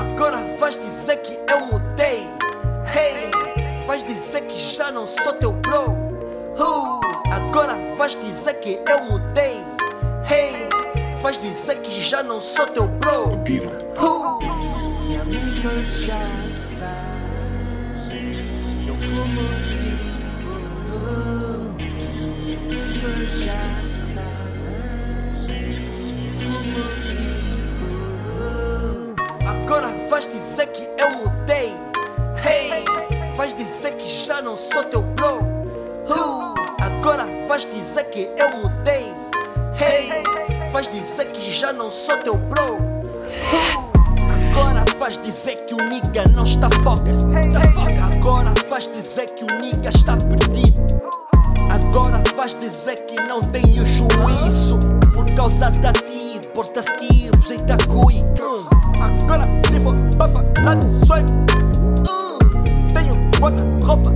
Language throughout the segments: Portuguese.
Agora vais dizer que eu mudei. Hey, vais dizer que já não sou teu bro. Uh, agora vais dizer que eu mudei. Hey, vais dizer que já não sou teu bro. Uh, minha amiga já sabe que eu fumo tipo. Agora vais dizer que eu mudei. Hey, vais dizer que já não sou teu bro. Uh, agora vais dizer que eu mudei. Hey, vais dizer que já não sou teu bro. Uh, agora vais dizer que o nigga não está focus. Tá focus. Agora vais dizer que o nigga está perdido. Agora vais dizer que não tem o juízo Por causa da ti, porta skills e da cui Agora se for pra falar de sonho uh, Tenho guarda-roupa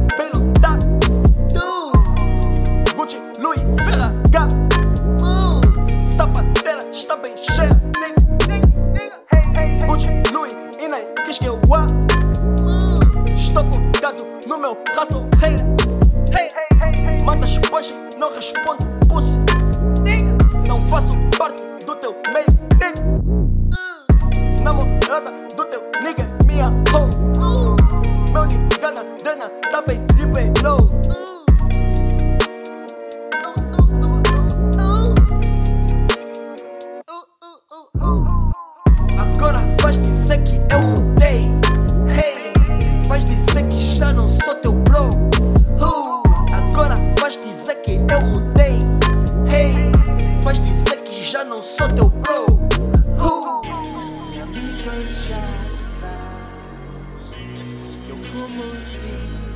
sou teu bro Uh, Minha amiga já sabe Que eu fumo tipo